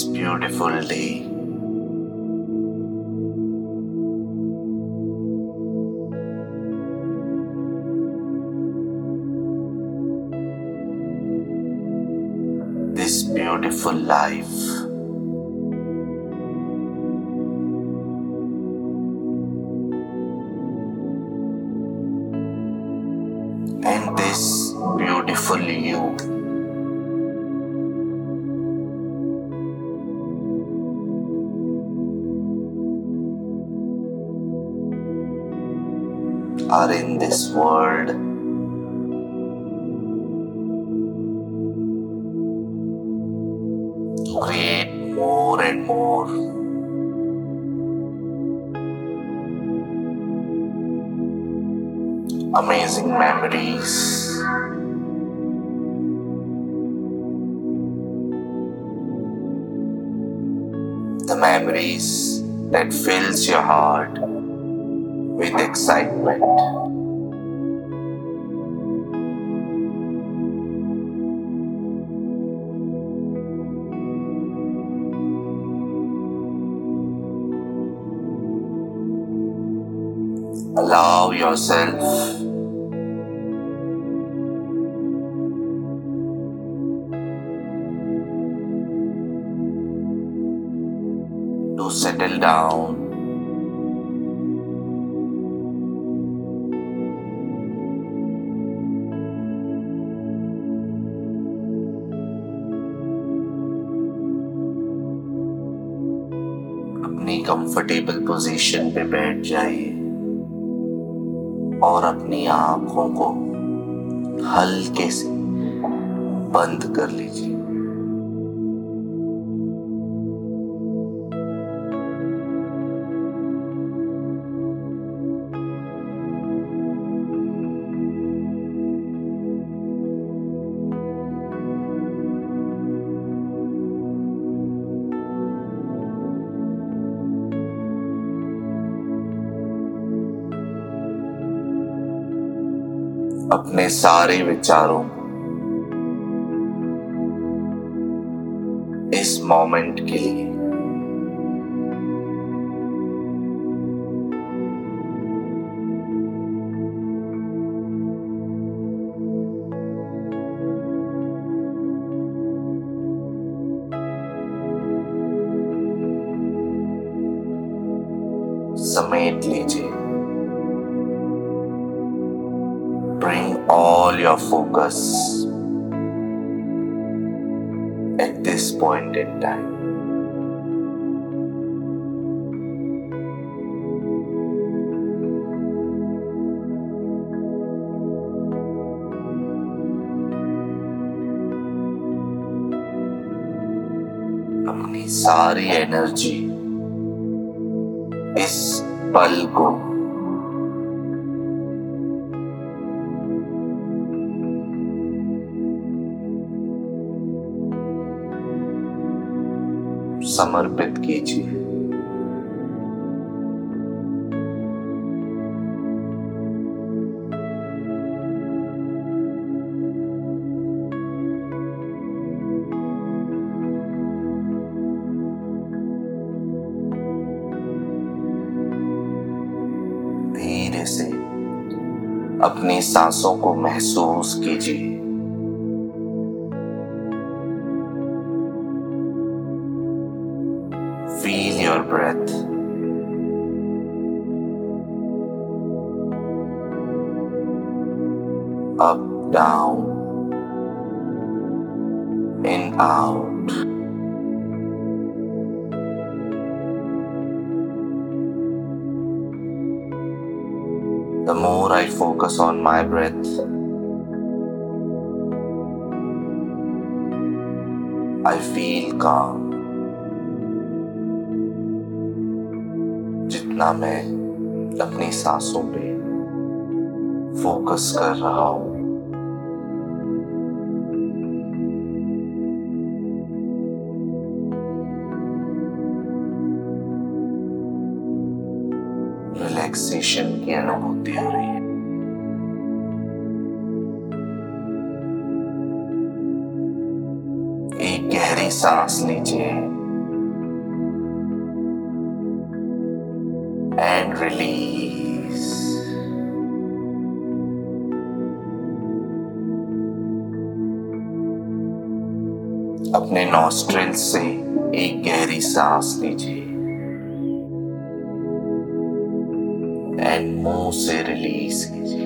This beautiful day. This beautiful life. Are in this world. Create more and more. Amazing memories. The memories that fills your heart with excitement. Allow yourself to settle down comfortable position पे बैठ जाइए और अपनी आँखों को हल्के से बंद कर लीजिए। अपने सारे विचारों इस मोमेंट के लिए। समेट लीजिए। your focus at this point in time. अपनी सारी एनर्जी इस पल को समर्पित कीजिए। धीरे से अपनी सांसों को महसूस कीजिए। The more I focus on my breath, I feel calm. जितना मैं अपनी सांसों पे फोकस कर रहा हूँ की अनुभूति हो रही है एक गहरी सांस लीजिए एंड रिलीज़ अपने नॉस्ट्रिल से एक गहरी सांस लीजिए एंड मुँह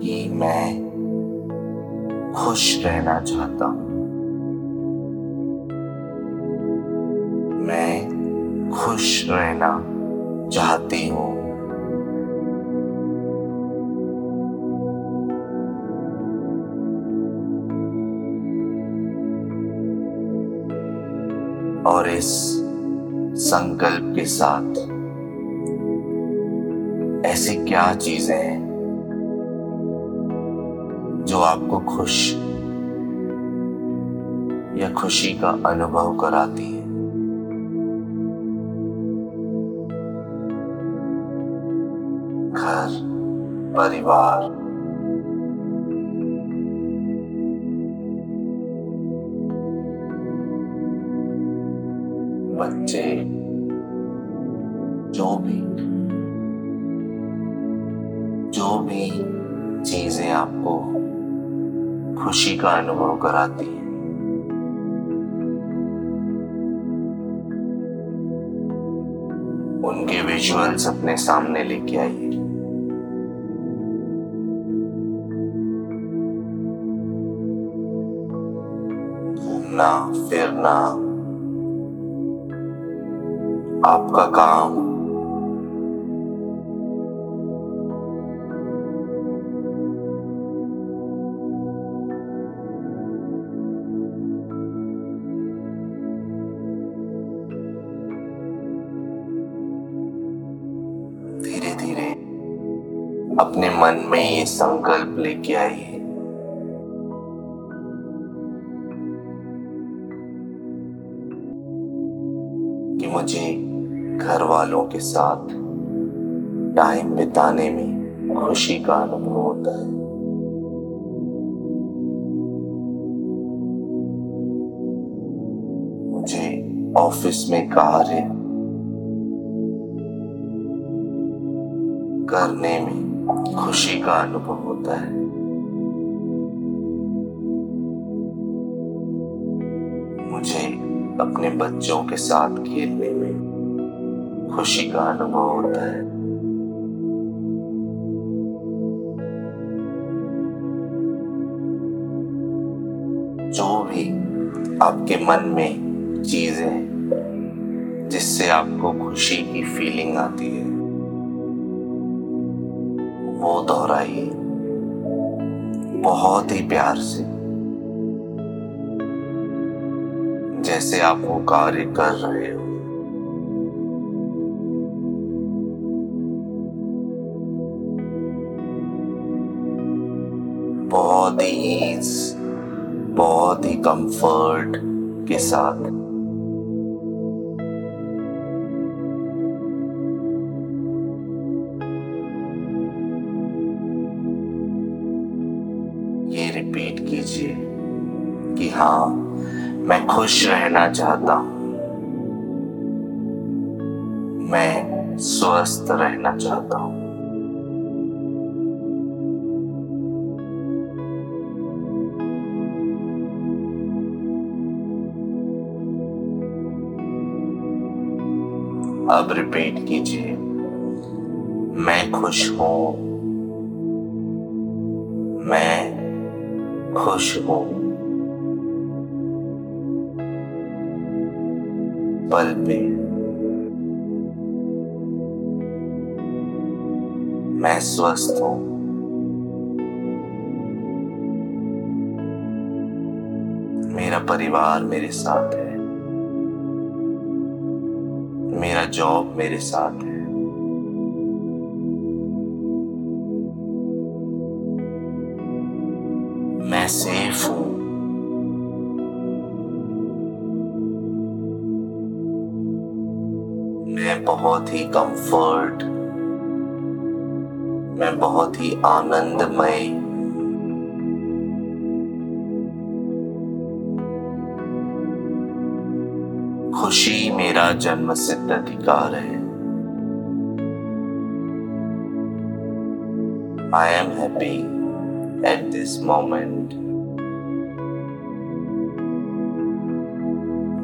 कि मैं खुश रहना चाहता हूँ मैं खुश रहना चाहती हूँ और इस संकल्प के साथ ऐसी क्या चीज़ें हैं जो आपको खुश या खुशी का अनुभव कराती है। घर परिवार अनुभव कराती है। उनके विजुअल्स अपने सामने लेके आइए। घूमना फिरना आपका काम अपने मन में ये संकल्प लेके आइए। कि मुझे घर वालों के साथ टाइम बिताने में खुशी का अनुभव होता है। मुझे ऑफ़िस में कार्य करने में खुशी का अनुभव होता है। मुझे अपने बच्चों के साथ खेलने में खुशी का अनुभव होता है। जो भी आपके मन में चीज़ें जिससे आपको खुशी की फीलिंग आती है वो दोहराइए बहुत ही प्यार से। जैसे आप वो कार्य कर रहे हो। बहुत ही ईज बहुत ही कंफर्ट के साथ। रिपीट कीजिए कि हाँ मैं खुश रहना चाहता हूँ। मैं स्वस्थ रहना चाहता हूँ। अब रिपीट कीजिए, मैं खुश हूँ। मैं खुश हूँ। पल पे मैं स्वस्थ हूँ। मेरा परिवार मेरे साथ है। मेरा जॉब मेरे साथ है। मैं बहुत ही कंफर्ट मैं बहुत ही आनंदमय। खुशी मेरा जन्म सिद्ध अधिकार है। I am happy at this moment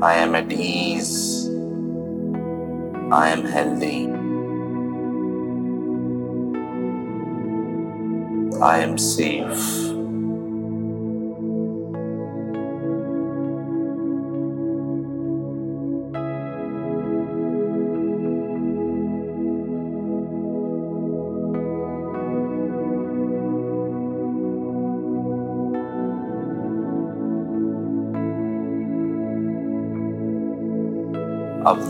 I am at ease I am healthy. I am safe.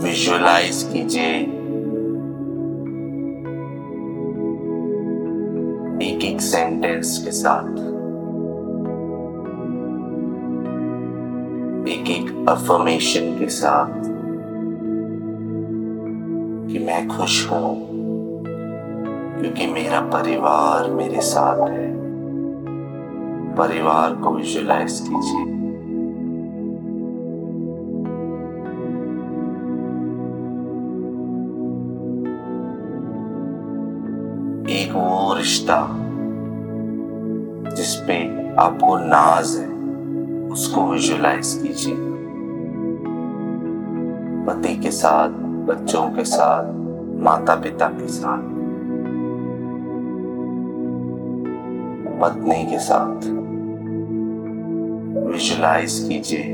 Visualise कीजिए एक एक सेंटेंस के साथ एक एक अफर्मेशन के साथ कि मैं खुश हूँ, क्योंकि मेरा परिवार मेरे साथ है। परिवार को विजुअलाइज कीजिए। एक वो रिश्ता जिसपे आपको नाज है, उसको विजुअलाइज कीजिए। पति के साथ, बच्चों के साथ माता पिता के साथ, पत्नी के साथ। विजुअलाइज कीजिए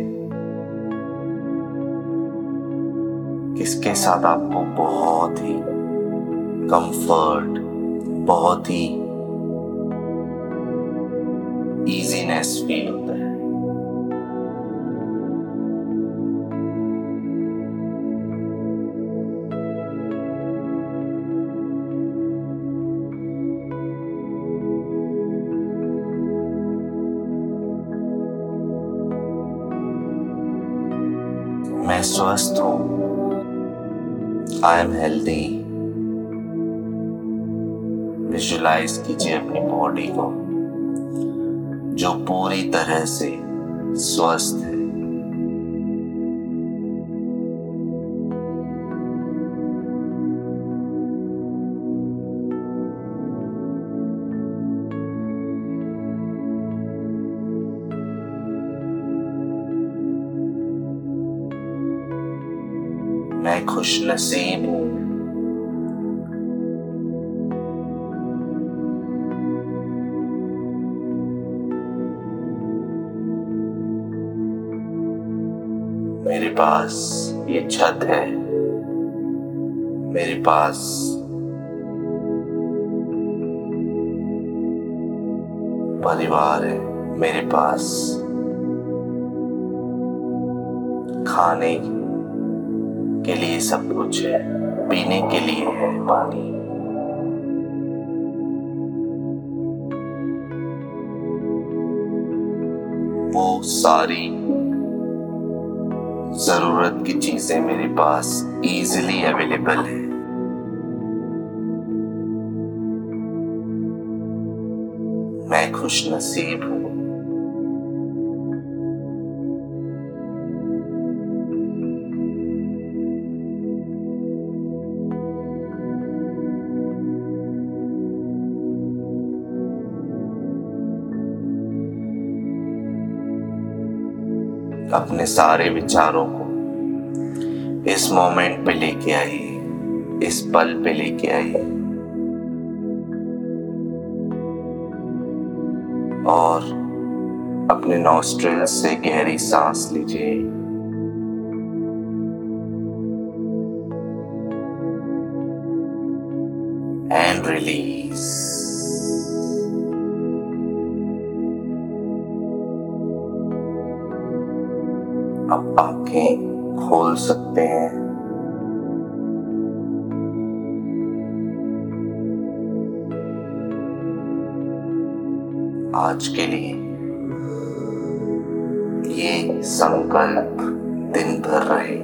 किसके साथ आपको बहुत ही कंफर्ट बहुत ही इजीनेस फील होता है। विजुलाइज कीजिए अपनी बॉडी को, जो पूरी तरह से स्वस्थ है। मैं खुश नसीब हूँ। मेरे पास ये छत है। मेरे पास परिवार है। मेरे पास खाने के लिए सब कुछ है। पीने के लिए है पानी। वो सारी ज़रूरत की चीज़ें मेरे पास इजीली अवेलेबल है। मैं खुश नसीब हूँ। अपने सारे विचारों को इस मोमेंट पे लेके आइए इस पल पे लेके आइए और अपने नॉस्ट्रिल से गहरी सांस लीजिए। आज के लिए। ये संकल्प दिन भर रहे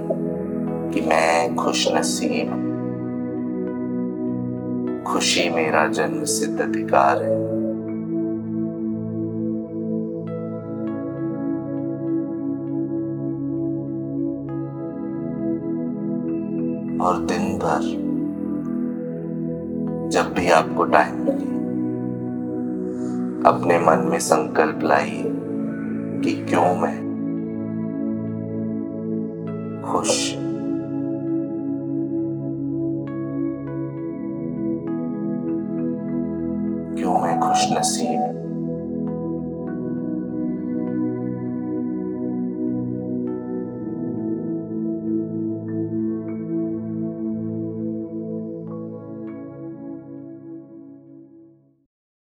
कि मैं खुश नसीब खुशी मेरा जन्म सिद्ध अधिकार है। और दिन भर जब भी आपको टाइम मिले अपने मन में संकल्प लाइए कि क्यों मैं खुश।